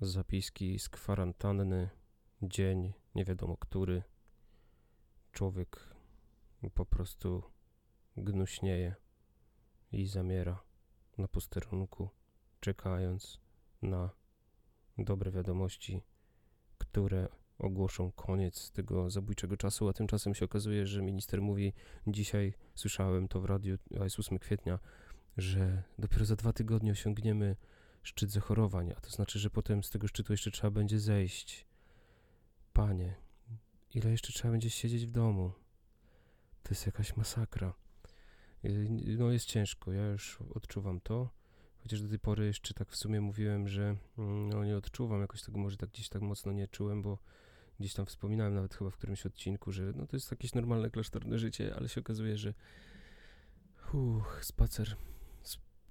Zapiski z kwarantanny, dzień, nie wiadomo który. Człowiek po prostu gnuśnieje i zamiera na posterunku, czekając na dobre wiadomości, które ogłoszą koniec tego zabójczego czasu, a tymczasem się okazuje, że minister mówi dzisiaj, słyszałem to w radiu, a jest 8 kwietnia, że dopiero za dwa tygodnie osiągniemy szczyt zachorowań, a to znaczy, że potem z tego szczytu jeszcze trzeba będzie zejść. Panie, ile jeszcze trzeba będzie siedzieć w domu? To jest jakaś masakra. Y, no jest ciężko, ja już odczuwam to, chociaż do tej pory jeszcze tak w sumie mówiłem, że mm, no nie odczuwam jakoś tego, może tak gdzieś tak mocno nie czułem, bo gdzieś tam wspominałem nawet chyba w którymś odcinku, że no to jest jakieś normalne klasztorne życie, ale się okazuje, że uch, spacer,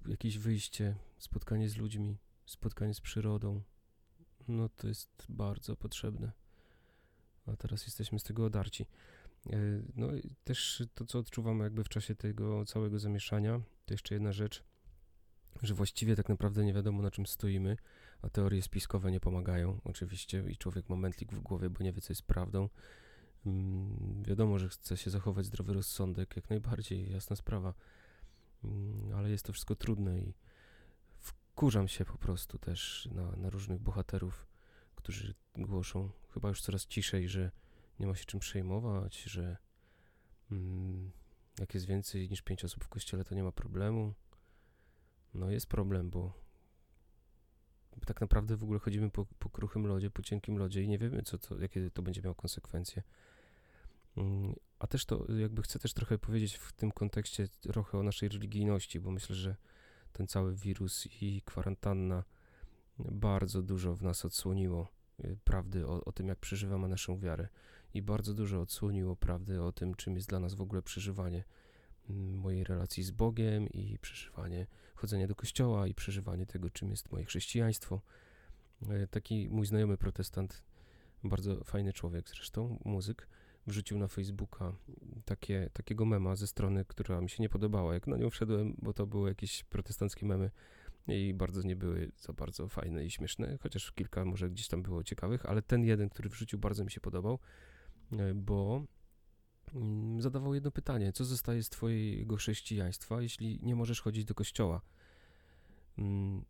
jakieś wyjście, spotkanie z ludźmi, spotkanie z przyrodą, no to jest bardzo potrzebne. A teraz jesteśmy z tego odarci. E, no i też to, co odczuwam jakby w czasie tego całego zamieszania, to jeszcze jedna rzecz, że właściwie tak naprawdę nie wiadomo na czym stoimy, a teorie spiskowe nie pomagają oczywiście i człowiek ma mętlik w głowie, bo nie wie co jest prawdą. Mm, wiadomo, że chce się zachować zdrowy rozsądek, jak najbardziej, jasna sprawa, ale jest to wszystko trudne i wkurzam się po prostu też na, na różnych bohaterów, którzy głoszą chyba już coraz ciszej, że nie ma się czym przejmować, że mm, jak jest więcej niż pięć osób w kościele, to nie ma problemu. No jest problem, bo tak naprawdę w ogóle chodzimy po, po kruchym lodzie, po cienkim lodzie i nie wiemy, co to, jakie to będzie miało konsekwencje. Mm, a też to, jakby chcę też trochę powiedzieć w tym kontekście trochę o naszej religijności, bo myślę, że ten cały wirus i kwarantanna bardzo dużo w nas odsłoniło y, prawdy o, o, tym, jak przeżywamy naszą wiarę i bardzo dużo odsłoniło prawdy o tym, czym jest dla nas w ogóle przeżywanie mm, mojej relacji z Bogiem i przeżywanie chodzenia do kościoła i przeżywanie tego, czym jest moje chrześcijaństwo. Y, taki mój znajomy protestant, bardzo fajny człowiek zresztą, muzyk, wrzucił na Facebooka takie, takiego mema ze strony, która mi się nie podobała. Jak na nią wszedłem, bo to były jakieś protestanckie memy i bardzo nie były za bardzo fajne i śmieszne, chociaż kilka może gdzieś tam było ciekawych, ale ten jeden, który wrzucił, bardzo mi się podobał, e, bo mm, zadawał jedno pytanie: co zostaje z Twojego chrześcijaństwa, jeśli nie możesz chodzić do kościoła? Mm,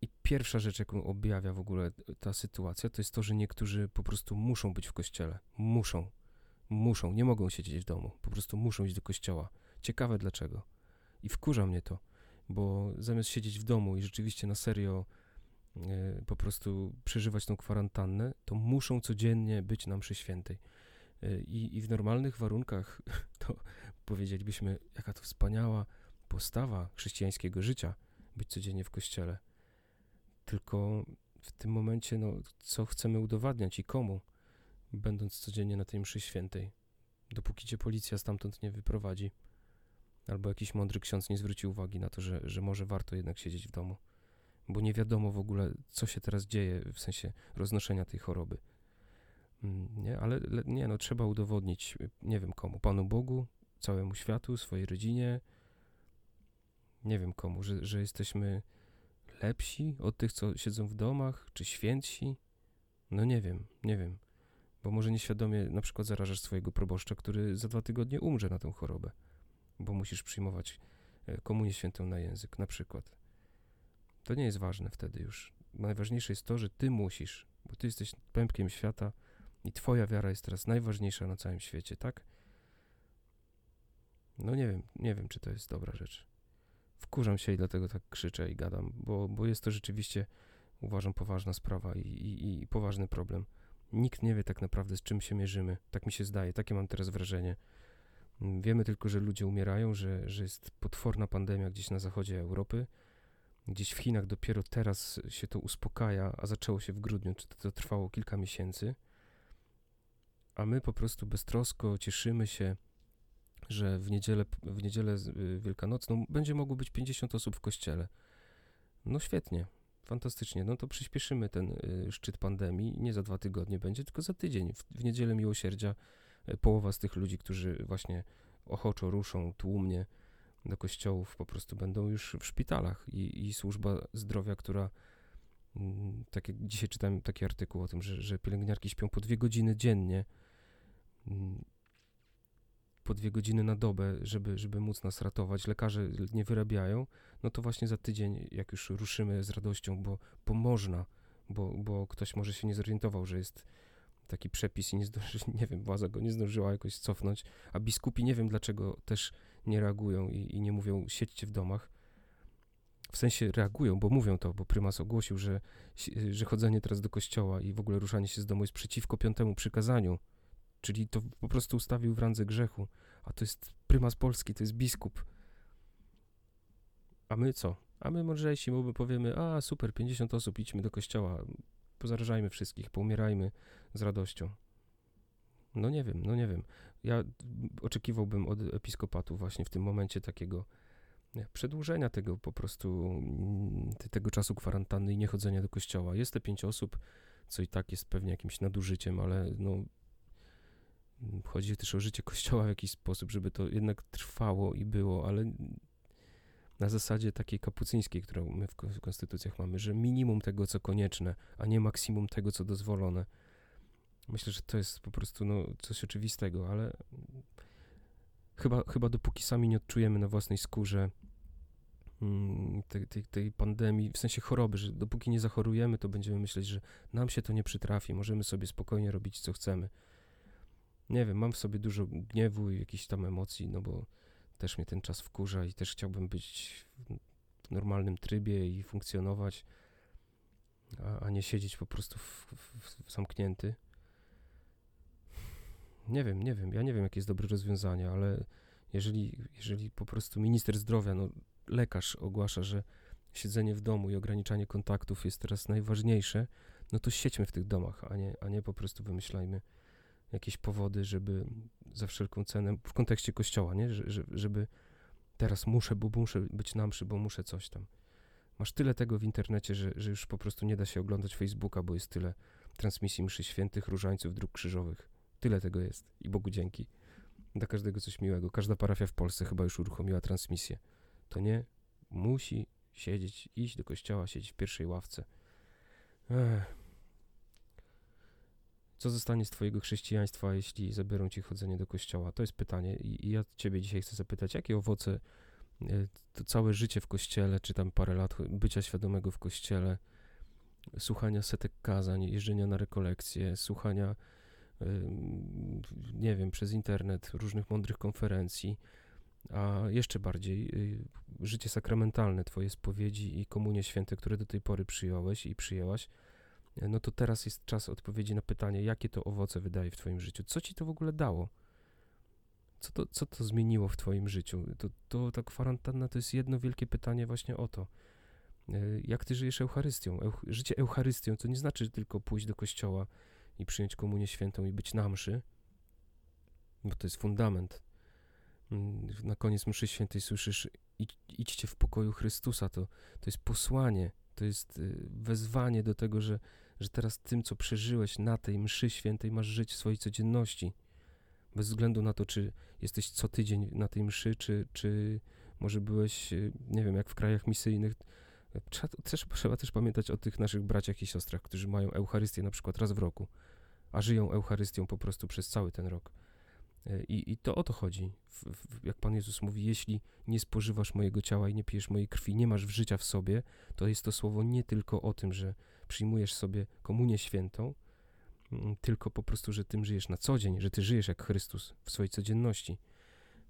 I pierwsza rzecz, jaką objawia w ogóle ta sytuacja, to jest to, że niektórzy po prostu muszą być w kościele. Muszą muszą, nie mogą siedzieć w domu, po prostu muszą iść do kościoła. Ciekawe dlaczego. I wkurza mnie to, bo zamiast siedzieć w domu i rzeczywiście na serio e, po prostu przeżywać tą kwarantannę, to muszą codziennie być na mszy świętej. I, I w normalnych warunkach to powiedzielibyśmy, jaka to wspaniała postawa chrześcijańskiego życia, być codziennie w kościele. Tylko w tym momencie, no, co chcemy udowadniać i komu? Będąc codziennie na tej mszy świętej, dopóki cię policja stamtąd nie wyprowadzi, albo jakiś mądry ksiądz nie zwróci uwagi na to, że, że może warto jednak siedzieć w domu, bo nie wiadomo w ogóle, co się teraz dzieje w sensie roznoszenia tej choroby. Mm, nie, ale nie, no trzeba udowodnić, nie wiem komu, Panu Bogu, całemu światu, swojej rodzinie, nie wiem komu, że, że jesteśmy lepsi od tych, co siedzą w domach, czy świętsi. No nie wiem, nie wiem bo może nieświadomie na przykład zarażasz swojego proboszcza, który za dwa tygodnie umrze na tę chorobę, bo musisz przyjmować e, komunię świętą na język, na przykład. To nie jest ważne wtedy już. Najważniejsze jest to, że ty musisz, bo ty jesteś pępkiem świata i twoja wiara jest teraz najważniejsza na całym świecie, tak? No nie wiem, nie wiem, czy to jest dobra rzecz. Wkurzam się i dlatego tak krzyczę i gadam, bo, bo jest to rzeczywiście, uważam, poważna sprawa i, i, i poważny problem. Nikt nie wie tak naprawdę, z czym się mierzymy. Tak mi się zdaje, takie mam teraz wrażenie. Mm, wiemy tylko, że ludzie umierają, że, że jest potworna pandemia gdzieś na zachodzie Europy. Gdzieś w Chinach dopiero teraz się to uspokaja, a zaczęło się w grudniu, czy to, to trwało kilka miesięcy. A my po prostu beztrosko cieszymy się, że w niedzielę, w niedzielę y, wielkanocną będzie mogło być 50 osób w kościele. No świetnie, fantastycznie, no to przyspieszymy ten y, szczyt pandemii. Nie za dwa tygodnie będzie, tylko za tydzień. W, w niedzielę miłosierdzia y, połowa z tych ludzi, którzy właśnie ochoczo ruszą tłumnie do kościołów, po prostu będą już w szpitalach i, i służba zdrowia, która Mm, tak jak dzisiaj czytałem taki artykuł o tym, że, że pielęgniarki śpią po dwie godziny dziennie, mm, po dwie godziny na dobę, żeby, żeby móc nas ratować. Lekarze nie wyrabiają, no to właśnie za tydzień, jak już ruszymy z radością, bo, bo można, bo, bo ktoś może się nie zorientował, że jest taki przepis i nie zdąży, nie wiem, władza go nie zdążyła jakoś cofnąć, a biskupi nie wiem dlaczego też nie reagują i, i nie mówią siedźcie w domach. W sensie reagują, bo mówią to, bo prymas ogłosił, że, że chodzenie teraz do kościoła i w ogóle ruszanie się z domu jest przeciwko piątemu przykazaniu. Czyli to po prostu ustawił w randze grzechu. A to jest prymas Polski, to jest biskup. A my co? A my mądrzejsi, my powiemy, a super, 50 osób, idźmy do kościoła, pozarażajmy wszystkich, poumierajmy z radością. No nie wiem, no nie wiem. Ja oczekiwałbym od episkopatu właśnie w tym momencie takiego przedłużenia tego po prostu, mm, tego czasu kwarantanny i niechodzenia do kościoła. Jest te pięć osób, co i tak jest pewnie jakimś nadużyciem, ale no chodzi też o życie kościoła w jakiś sposób, żeby to jednak trwało i było, ale na zasadzie takiej kapucyńskiej, którą my w konstytucjach mamy, że minimum tego, co konieczne, a nie maksimum tego, co dozwolone. Myślę, że to jest po prostu no, coś oczywistego, ale chyba, chyba dopóki sami nie odczujemy na własnej skórze mm, tej, tej, tej pandemii, w sensie choroby, że dopóki nie zachorujemy, to będziemy myśleć, że nam się to nie przytrafi, możemy sobie spokojnie robić, co chcemy. Nie wiem, mam w sobie dużo gniewu i jakichś tam emocji, no bo też mnie ten czas wkurza i też chciałbym być w normalnym trybie i funkcjonować, a, a nie siedzieć po prostu w, w, w zamknięty. Nie wiem, nie wiem, ja nie wiem, jakie jest dobre rozwiązanie, ale jeżeli, jeżeli po prostu minister zdrowia, no lekarz ogłasza, że siedzenie w domu i ograniczanie kontaktów jest teraz najważniejsze, no to siedźmy w tych domach, a nie, a nie po prostu wymyślajmy jakieś powody, żeby za wszelką cenę, w kontekście kościoła, nie? Że, żeby teraz muszę, bo muszę być namszy, bo muszę coś tam. Masz tyle tego w internecie, że, że już po prostu nie da się oglądać Facebooka, bo jest tyle transmisji mszy świętych, różańców, dróg krzyżowych. Tyle tego jest i Bogu dzięki. Dla każdego coś miłego. Każda parafia w Polsce chyba już uruchomiła transmisję. To nie musi siedzieć, iść do kościoła, siedzieć w pierwszej ławce. Ech. Co zostanie z Twojego chrześcijaństwa, jeśli zabiorą Ci chodzenie do kościoła? To jest pytanie. I, ja Ciebie dzisiaj chcę zapytać, jakie owoce e, to całe życie w kościele, czy tam parę lat bycia świadomego w kościele, słuchania setek kazań, jeżdżenia na rekolekcje, słuchania, nie wiem, przez internet różnych mądrych konferencji, a jeszcze bardziej y, życie sakramentalne, Twoje spowiedzi i komunie święte, które do tej pory przyjąłeś i przyjęłaś, no to teraz jest czas odpowiedzi na pytanie, jakie to owoce wydaje w Twoim życiu. Co Ci to w ogóle dało? Co to, co to zmieniło w Twoim życiu? To, to ta kwarantanna to jest jedno wielkie pytanie właśnie o to. E, jak Ty żyjesz Eucharystią? Euch życie Eucharystią to nie znaczy tylko pójść do kościoła i przyjąć komunię świętą i być na mszy, bo to jest fundament. Mm, na koniec mszy świętej słyszysz idźcie w pokoju Chrystusa, to, to jest posłanie, to jest y, wezwanie do tego, że że teraz tym, co przeżyłeś na tej mszy świętej, masz żyć w swojej codzienności. Bez względu na to, czy jesteś co tydzień na tej mszy, czy, czy może byłeś, y, nie wiem, jak w krajach misyjnych. Trzeba też, trzeba też pamiętać o tych naszych braciach i siostrach, którzy mają Eucharystię na przykład raz w roku, a żyją Eucharystią po prostu przez cały ten rok. Y, I, i to o to chodzi. W, w, jak Pan Jezus mówi, jeśli nie spożywasz mojego ciała i nie pijesz mojej krwi, nie masz życia w sobie, to jest to słowo nie tylko o tym, że przyjmujesz sobie komunię świętą, mm, tylko po prostu, że tym żyjesz na co dzień, że ty żyjesz jak Chrystus w swojej codzienności.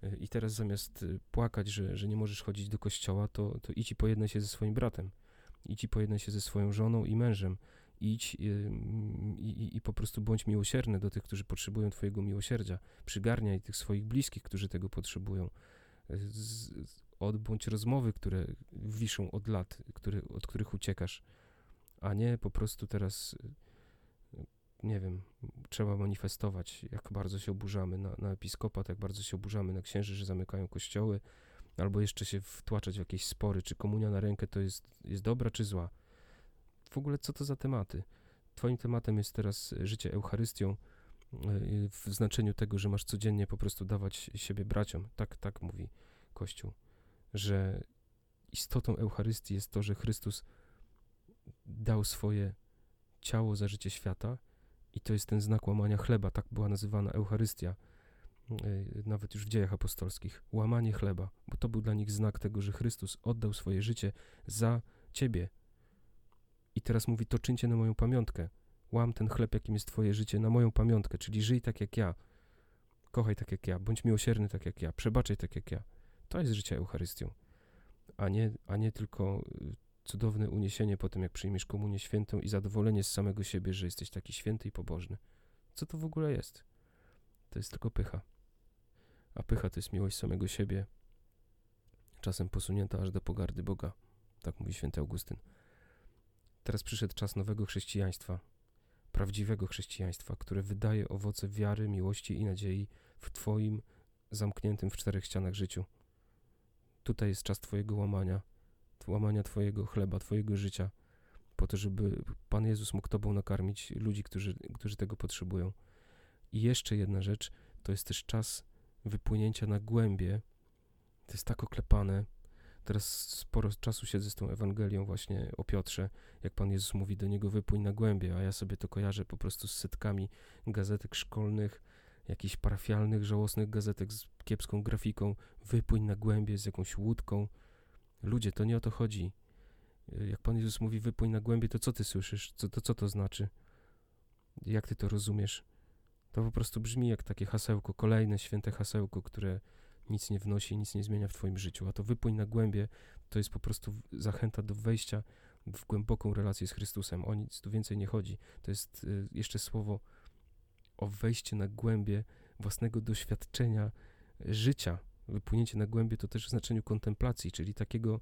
Y, I teraz zamiast y, płakać, że, że nie możesz chodzić do kościoła, to, to idź i pojednaj się ze swoim bratem. Idź i pojednaj się ze swoją żoną i mężem. Idź i, y, i, i po prostu bądź miłosierny do tych, którzy potrzebują Twojego miłosierdzia. Przygarniaj tych swoich bliskich, którzy tego potrzebują. Z, odbądź rozmowy, które wiszą od lat, które, od których uciekasz a nie po prostu teraz, y, nie wiem, trzeba manifestować, jak bardzo się oburzamy na, na episkopat, jak bardzo się oburzamy na księży, że zamykają kościoły, albo jeszcze się wtłaczać w jakieś spory, czy komunia na rękę to jest, jest dobra, czy zła. W ogóle co to za tematy? Twoim tematem jest teraz życie Eucharystią y, w znaczeniu tego, że masz codziennie po prostu dawać siebie braciom. Tak, tak mówi Kościół, że istotą Eucharystii jest to, że Chrystus dał swoje ciało za życie świata i to jest ten znak łamania chleba, tak była nazywana Eucharystia, y, nawet już w dziejach apostolskich, łamanie chleba, bo to był dla nich znak tego, że Chrystus oddał swoje życie za ciebie. I teraz mówi, to czyńcie na moją pamiątkę. Łam ten chleb, jakim jest twoje życie, na moją pamiątkę, czyli żyj tak jak ja, kochaj tak jak ja, bądź miłosierny tak jak ja, przebaczaj tak jak ja. To jest życie Eucharystią, a nie, a nie tylko y, cudowne uniesienie po tym, jak przyjmiesz komunię świętą i zadowolenie z samego siebie, że jesteś taki święty i pobożny. Co to w ogóle jest? To jest tylko pycha. A pycha to jest miłość samego siebie, czasem posunięta aż do pogardy Boga. Tak mówi święty Augustyn. Teraz przyszedł czas nowego chrześcijaństwa, prawdziwego chrześcijaństwa, które wydaje owoce wiary, miłości i nadziei w Twoim zamkniętym w czterech ścianach życiu. Tutaj jest czas Twojego łamania, łamania Twojego chleba, Twojego życia, po to, żeby Pan Jezus mógł Tobą nakarmić ludzi, którzy, którzy tego potrzebują. I jeszcze jedna rzecz, to jest też czas wypłynięcia na głębie. To jest tak oklepane. Teraz sporo czasu siedzę z tą Ewangelią właśnie o Piotrze, jak Pan Jezus mówi do niego wypłyń na głębie, a ja sobie to kojarzę po prostu z setkami gazetek szkolnych, jakichś parafialnych, żałosnych gazetek z kiepską grafiką, wypłyń na głębie z jakąś łódką. Ludzie, to nie o to chodzi. Jak Pan Jezus mówi wypłyń na głębie, to co ty słyszysz? Co to, co to znaczy? Jak ty to rozumiesz? To po prostu brzmi jak takie hasełko, kolejne święte hasełko, które nic nie wnosi, nic nie zmienia w twoim życiu. A to wypłyń na głębie to jest po prostu zachęta do wejścia w głęboką relację z Chrystusem. O nic tu więcej nie chodzi. To jest y, jeszcze słowo o wejście na głębie własnego doświadczenia życia. Wypłynięcie na głębie to też w znaczeniu kontemplacji, czyli takiego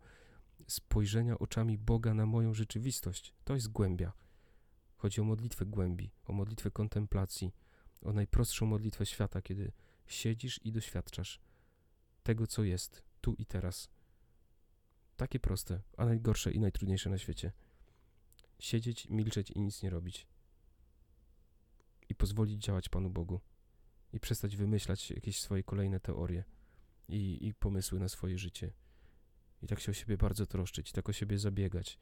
spojrzenia oczami Boga na moją rzeczywistość. To jest głębia. Chodzi o modlitwę głębi, o modlitwę kontemplacji, o najprostszą modlitwę świata, kiedy siedzisz i doświadczasz tego, co jest tu i teraz. Takie proste, a najgorsze i najtrudniejsze na świecie. Siedzieć, milczeć i nic nie robić i pozwolić działać Panu Bogu i przestać wymyślać jakieś swoje kolejne teorie i, i pomysły na swoje życie. I tak się o siebie bardzo troszczyć, tak o siebie zabiegać.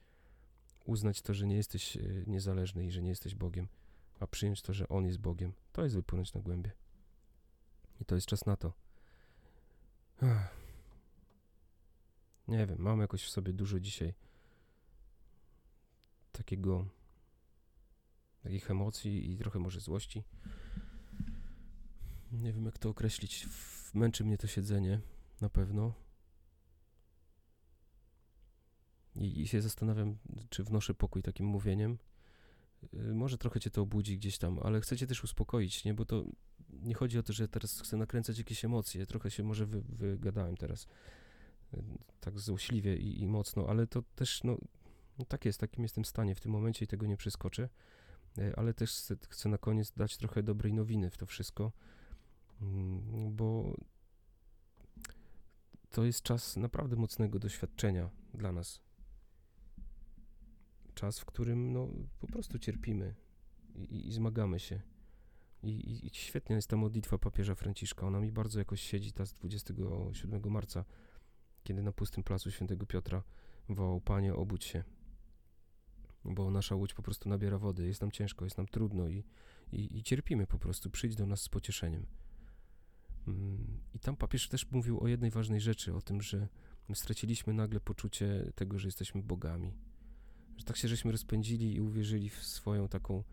Uznać to, że nie jesteś e, niezależny i że nie jesteś Bogiem, a przyjąć to, że On jest Bogiem. To jest wypłynąć na głębie. I to jest czas na to. Nie wiem, mam jakoś w sobie dużo dzisiaj takiego takich emocji i trochę może złości. Nie wiem, jak to określić. Męczy mnie to siedzenie, na pewno. I, I, się zastanawiam, czy wnoszę pokój takim mówieniem. Y, może trochę cię to obudzi gdzieś tam, ale chcę cię też uspokoić, nie? Bo to nie chodzi o to, że teraz chcę nakręcać jakieś emocje. Trochę się może wy, wygadałem teraz y, tak złośliwie i, i mocno, ale to też, no, no tak jest, takim jestem stanie w tym momencie i tego nie przeskoczę. E, ale też chcę na koniec dać trochę dobrej nowiny w to wszystko, mm, bo to jest czas naprawdę mocnego doświadczenia dla nas. Czas, w którym no, po prostu cierpimy i, i zmagamy się. I, i, świetna jest ta modlitwa papieża Franciszka. Ona mi bardzo jakoś siedzi, ta z 27 marca, kiedy na pustym placu świętego Piotra wołał: Panie, obudź się bo nasza łódź po prostu nabiera wody, jest nam ciężko, jest nam trudno i, i, i cierpimy po prostu. Przyjdź do nas z pocieszeniem. Mm, I tam papież też mówił o jednej ważnej rzeczy, o tym, że my straciliśmy nagle poczucie tego, że jesteśmy bogami. Że tak się żeśmy rozpędzili i uwierzyli w swoją taką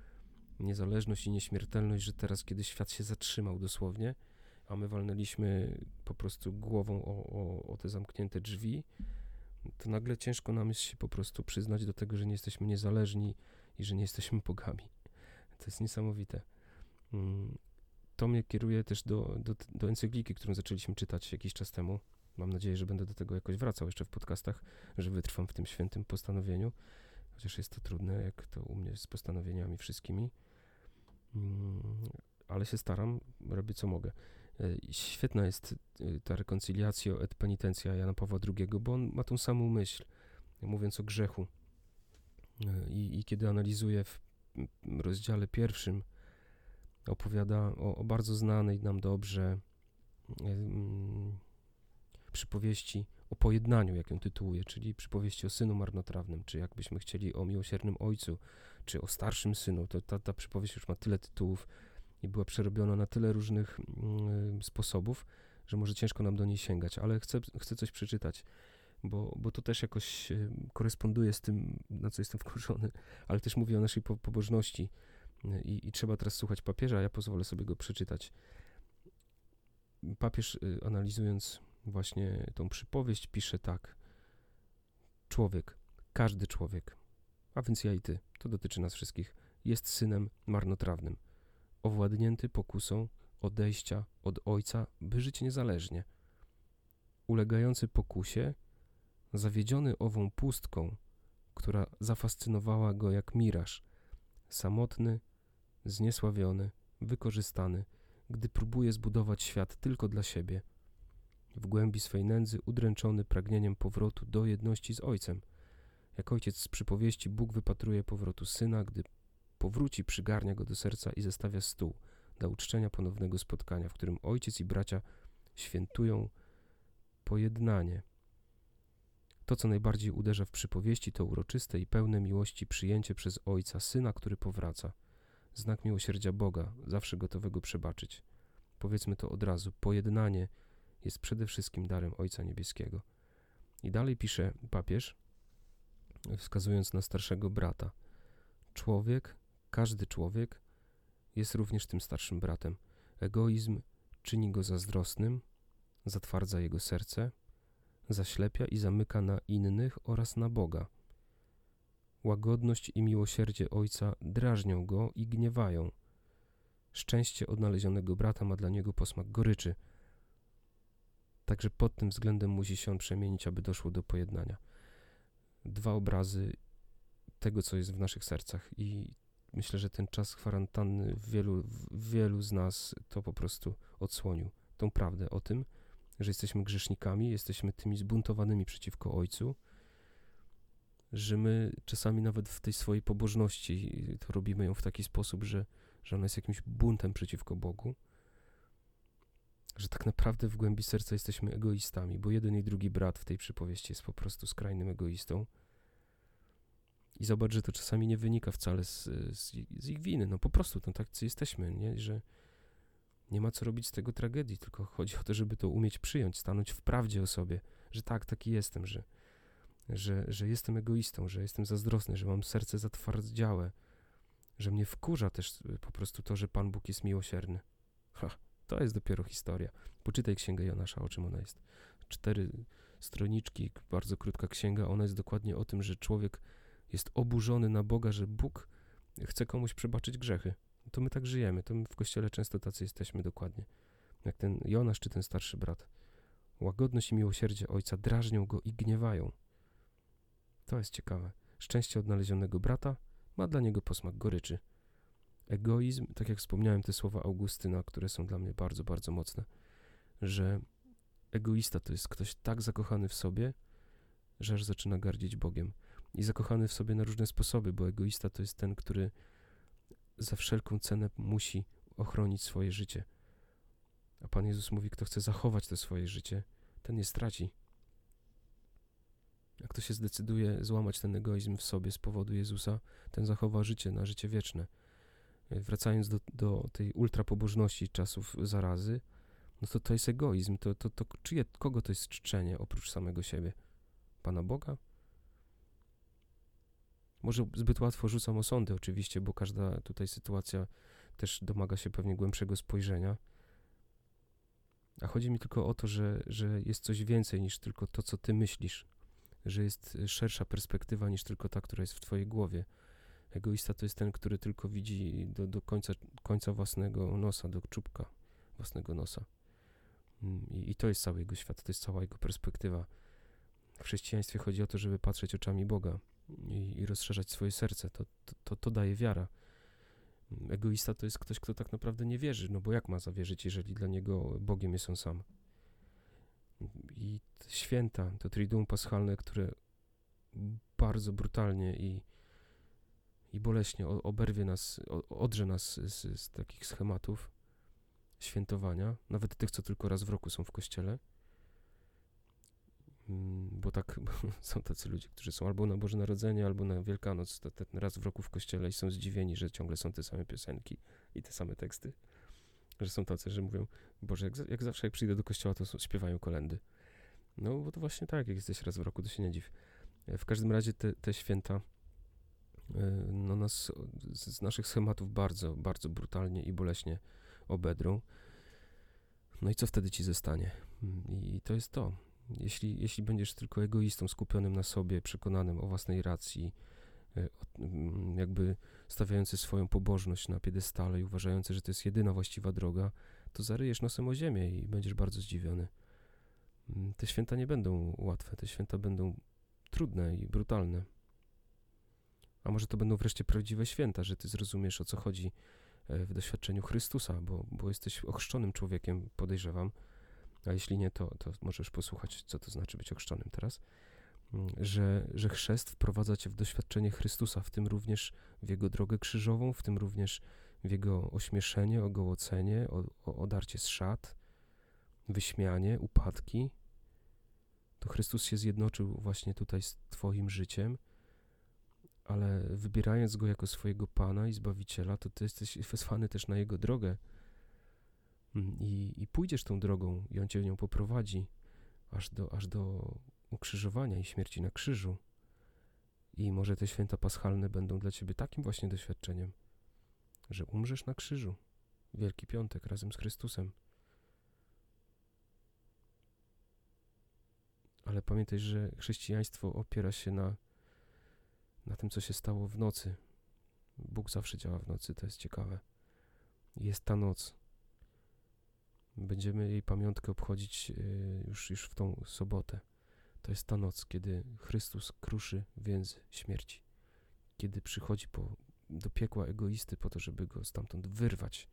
niezależność i nieśmiertelność, że teraz, kiedy świat się zatrzymał dosłownie, a my walnęliśmy po prostu głową o, o, o te zamknięte drzwi, to nagle ciężko nam jest się po prostu przyznać do tego, że nie jesteśmy niezależni i że nie jesteśmy bogami. To jest niesamowite. Mm, to mnie kieruje też do, do, do encykliki, którą zaczęliśmy czytać jakiś czas temu. Mam nadzieję, że będę do tego jakoś wracał jeszcze w podcastach, że wytrwam w tym świętym postanowieniu, chociaż jest to trudne, jak to u mnie z postanowieniami wszystkimi. Mm, ale się staram, robię co mogę. E, świetna jest e, ta rekonciliacja et penitencja Jana Pawła II, bo on ma tą samą myśl, mówiąc o grzechu. E, I, i kiedy analizuje w rozdziale pierwszym, opowiada o, o bardzo znanej nam dobrze przypowieści o pojednaniu, jak ją tytułuje, czyli przypowieści o synu marnotrawnym, czy jakbyśmy chcieli o miłosiernym ojcu, czy o starszym synu. To ta, ta przypowieść już ma tyle tytułów i była przerobiona na tyle różnych mm, sposobów, że może ciężko nam do niej sięgać, ale chcę, chcę coś przeczytać, bo, bo to też jakoś y, koresponduje z tym, na co jestem wkurzony, ale też mówi o naszej po, pobożności y, i, i trzeba teraz słuchać papieża, a ja pozwolę sobie go przeczytać. Papież, y, analizując właśnie tą przypowieść, pisze tak. Człowiek, każdy człowiek, a więc ja i ty, to dotyczy nas wszystkich, jest synem marnotrawnym, owładnięty pokusą odejścia od ojca, by żyć niezależnie. Ulegający pokusie, zawiedziony ową pustką, która zafascynowała go jak miraż, samotny, zniesławiony, wykorzystany, gdy próbuje zbudować świat tylko dla siebie. W głębi swej nędzy udręczony pragnieniem powrotu do jedności z Ojcem. Jak ojciec z przypowieści, Bóg wypatruje powrotu syna, gdy powróci, przygarnia go do serca i zestawia stół dla uczczenia ponownego spotkania, w którym ojciec i bracia świętują pojednanie. To, co najbardziej uderza w przypowieści, to uroczyste i pełne miłości przyjęcie przez ojca syna, który powraca – znak miłosierdzia Boga, zawsze gotowego przebaczyć. Powiedzmy to od razu: pojednanie jest przede wszystkim darem Ojca Niebieskiego. I dalej pisze papież, wskazując na starszego brata: Człowiek, każdy człowiek jest również tym starszym bratem. Egoizm czyni go zazdrosnym, zatwardza jego serce, zaślepia i zamyka na innych oraz na Boga. Łagodność i miłosierdzie ojca drażnią go i gniewają. Szczęście odnalezionego brata ma dla niego posmak goryczy. Także pod tym względem musi się on przemienić, aby doszło do pojednania. Dwa obrazy tego, co jest w naszych sercach i myślę, że ten czas kwarantanny wielu, wielu z nas to po prostu odsłonił. Tą prawdę o tym, że jesteśmy grzesznikami, jesteśmy tymi zbuntowanymi przeciwko Ojcu, że my czasami nawet w tej swojej pobożności to robimy ją w taki sposób, że, że ona jest jakimś buntem przeciwko Bogu, że tak naprawdę w głębi serca jesteśmy egoistami, bo jeden i drugi brat w tej przypowieści jest po prostu skrajnym egoistą. I zobacz, że to czasami nie wynika wcale z, z, z ich winy, no po prostu no, tak jesteśmy, nie? że nie ma co robić z tego tragedii, tylko chodzi o to, żeby to umieć przyjąć, stanąć w prawdzie o sobie, że tak, taki jestem, że, że, że jestem egoistą, że jestem zazdrosny, że mam serce zatwardziałe, że mnie wkurza też po prostu to, że Pan Bóg jest miłosierny. To jest dopiero historia. Poczytaj Księgę Jonasza, o czym ona jest. Cztery stroniczki, bardzo krótka księga, ona jest dokładnie o tym, że człowiek jest oburzony na Boga, że Bóg chce komuś przebaczyć grzechy. To my tak żyjemy, to my w Kościele często tacy jesteśmy dokładnie. Jak ten Jonasz czy ten starszy brat. Łagodność i miłosierdzie Ojca drażnią go i gniewają. To jest ciekawe. Szczęście odnalezionego brata ma dla niego posmak goryczy. Egoizm, tak jak wspomniałem, te słowa Augustyna, które są dla mnie bardzo, bardzo mocne, że egoista to jest ktoś tak zakochany w sobie, że aż zaczyna gardzić Bogiem. I zakochany w sobie na różne sposoby, bo egoista to jest ten, który za wszelką cenę musi ochronić swoje życie. A Pan Jezus mówi, kto chce zachować to swoje życie, ten je straci. Jak ktoś się zdecyduje złamać ten egoizm w sobie z powodu Jezusa, ten zachowa życie na życie wieczne. E, wracając do, do tej ultrapobożności czasów zarazy, no to to jest egoizm. To, to, to czyje, kogo to jest czczenie oprócz samego siebie? Pana Boga? Może zbyt łatwo rzucam osądy oczywiście, bo każda tutaj sytuacja też domaga się pewnie głębszego spojrzenia. A chodzi mi tylko o to, że, że jest coś więcej niż tylko to, co ty myślisz że jest szersza perspektywa niż tylko ta, która jest w twojej głowie. Egoista to jest ten, który tylko widzi do, do końca, końca własnego nosa, do czubka własnego nosa. Mm, I, I to jest cały jego świat, to jest cała jego perspektywa. W chrześcijaństwie chodzi o to, żeby patrzeć oczami Boga i, i rozszerzać swoje serce. To, to, to, to daje wiara. Egoista to jest ktoś, kto tak naprawdę nie wierzy, no bo jak ma zawierzyć, jeżeli dla niego Bogiem jest on sam? i święta, to Triduum Paschalne, które bardzo brutalnie i, i boleśnie oberwie nas, odrze nas z, z takich schematów świętowania, nawet tych, co tylko raz w roku są w kościele. Mm, bo tak są tacy ludzie, którzy są albo na Boże Narodzenie, albo na Wielkanoc, ten raz w roku w kościele i są zdziwieni, że ciągle są te same piosenki i te same teksty. Że są tacy, że mówią, Boże, jak, jak zawsze jak przyjdę do kościoła, to śpiewają kolendy. No, bo to właśnie tak, jak jesteś raz w roku, to się nie dziw. E, w każdym razie te, te święta no nas z naszych schematów bardzo, bardzo brutalnie i boleśnie obedrą. No i co wtedy ci zostanie? Mm, I to jest to. Jeśli, jeśli będziesz tylko egoistą, skupionym na sobie, przekonanym o własnej racji, e, mm, jakby stawiający swoją pobożność na piedestale i uważający, że to jest jedyna właściwa droga, to zaryjesz nosem o ziemię i będziesz bardzo zdziwiony. Mm, te święta nie będą łatwe, te święta będą trudne i brutalne. A może to będą wreszcie prawdziwe święta, że ty zrozumiesz o co chodzi e, w doświadczeniu Chrystusa, bo, bo jesteś ochrzczonym człowiekiem, podejrzewam. A jeśli nie, to, to możesz posłuchać, co to znaczy być ochrzczonym teraz. Mm, że, że chrzest wprowadza cię w doświadczenie Chrystusa, w tym również w jego drogę krzyżową, w tym również w jego ośmieszenie, ogołocenie, o, o odarcie z szat, wyśmianie, upadki, to Chrystus się zjednoczył właśnie tutaj z Twoim życiem, ale wybierając Go jako swojego Pana i Zbawiciela, to Ty jesteś wezwany też na Jego drogę mm, i, i pójdziesz tą drogą i On Cię nią poprowadzi aż do, aż do ukrzyżowania i śmierci na krzyżu. I może te święta paschalne będą dla Ciebie takim właśnie doświadczeniem, że umrzesz na krzyżu, Wielki Piątek razem z Chrystusem. Ale pamiętaj, że chrześcijaństwo opiera się na, na tym, co się stało w nocy. Bóg zawsze działa w nocy, to jest ciekawe. Jest ta noc. Będziemy jej pamiątkę obchodzić y, już, już w tą sobotę. To jest ta noc, kiedy Chrystus kruszy więzy śmierci. Kiedy przychodzi po, do piekła egoisty po to, żeby go stamtąd wyrwać.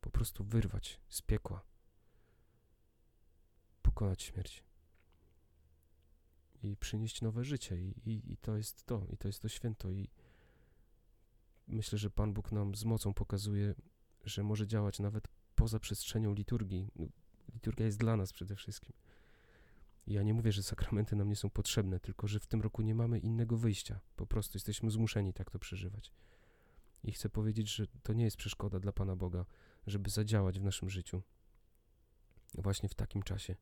Po prostu wyrwać z piekła. Pokonać śmierć i przynieść nowe życie. I, i, I to jest to, i to jest to święto. I myślę, że Pan Bóg nam z mocą pokazuje, że może działać nawet poza przestrzenią liturgii. No, liturgia jest dla nas przede wszystkim. Ja nie mówię, że sakramenty nam nie są potrzebne, tylko że w tym roku nie mamy innego wyjścia. Po prostu jesteśmy zmuszeni tak to przeżywać. I chcę powiedzieć, że to nie jest przeszkoda dla Pana Boga, żeby zadziałać w naszym życiu właśnie w takim czasie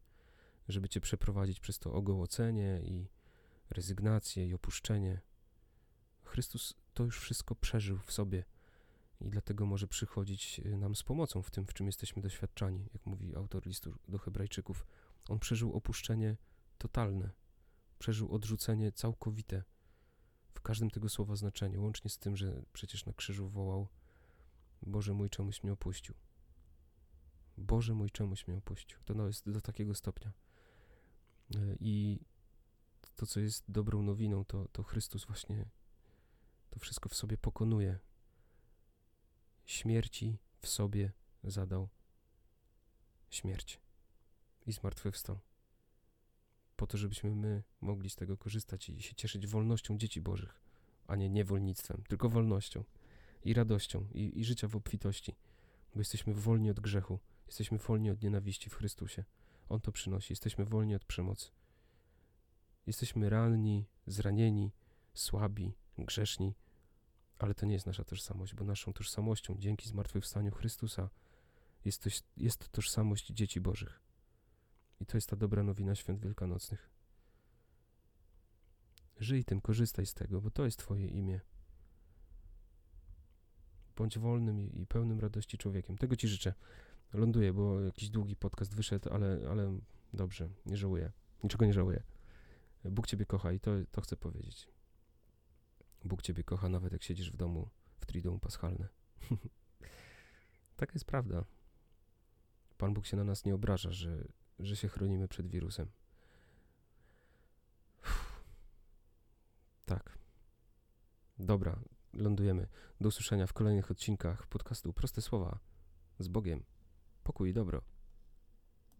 żeby cię przeprowadzić przez to ogołocenie i rezygnację i opuszczenie. Chrystus to już wszystko przeżył w sobie i dlatego może przychodzić y, nam z pomocą w tym, w czym jesteśmy doświadczani, jak mówi autor listu do Hebrajczyków. On przeżył opuszczenie totalne, przeżył odrzucenie całkowite w każdym tego słowa znaczeniu, łącznie z tym, że przecież na krzyżu wołał: Boże mój, czemuś mnie opuścił. Boże mój, czemuś mnie opuścił. To no jest do takiego stopnia. E, I to, co jest dobrą nowiną, to, to Chrystus właśnie to wszystko w sobie pokonuje. Śmierci w sobie zadał śmierć i zmartwychwstał. Po to, żebyśmy my mogli z tego korzystać i się cieszyć wolnością dzieci Bożych, a nie niewolnictwem, tylko wolnością i radością i, i życia w obfitości, bo jesteśmy wolni od grzechu, jesteśmy wolni od nienawiści w Chrystusie. On to przynosi. Jesteśmy wolni od przemocy. Jesteśmy ranni, zranieni, słabi, grzeszni, ale to nie jest nasza tożsamość, bo naszą tożsamością dzięki zmartwychwstaniu Chrystusa jest, to, jest tożsamość dzieci Bożych. I to jest ta dobra nowina świąt wielkanocnych. Żyj tym, korzystaj z tego, bo to jest Twoje imię. Bądź wolnym i, i pełnym radości człowiekiem. Tego Ci życzę. Ląduję, bo jakiś długi podcast wyszedł, ale, ale dobrze, nie żałuję. Niczego nie żałuję. Bóg Ciebie kocha i to, to chcę powiedzieć. Bóg Ciebie kocha nawet jak siedzisz w domu w Triduum Paschalne. Taka jest prawda. Pan Bóg się na nas nie obraża, że, że się chronimy przed wirusem. Tak. Dobra, lądujemy. Do usłyszenia w kolejnych odcinkach podcastu Proste Słowa z Bogiem pokój i dobro.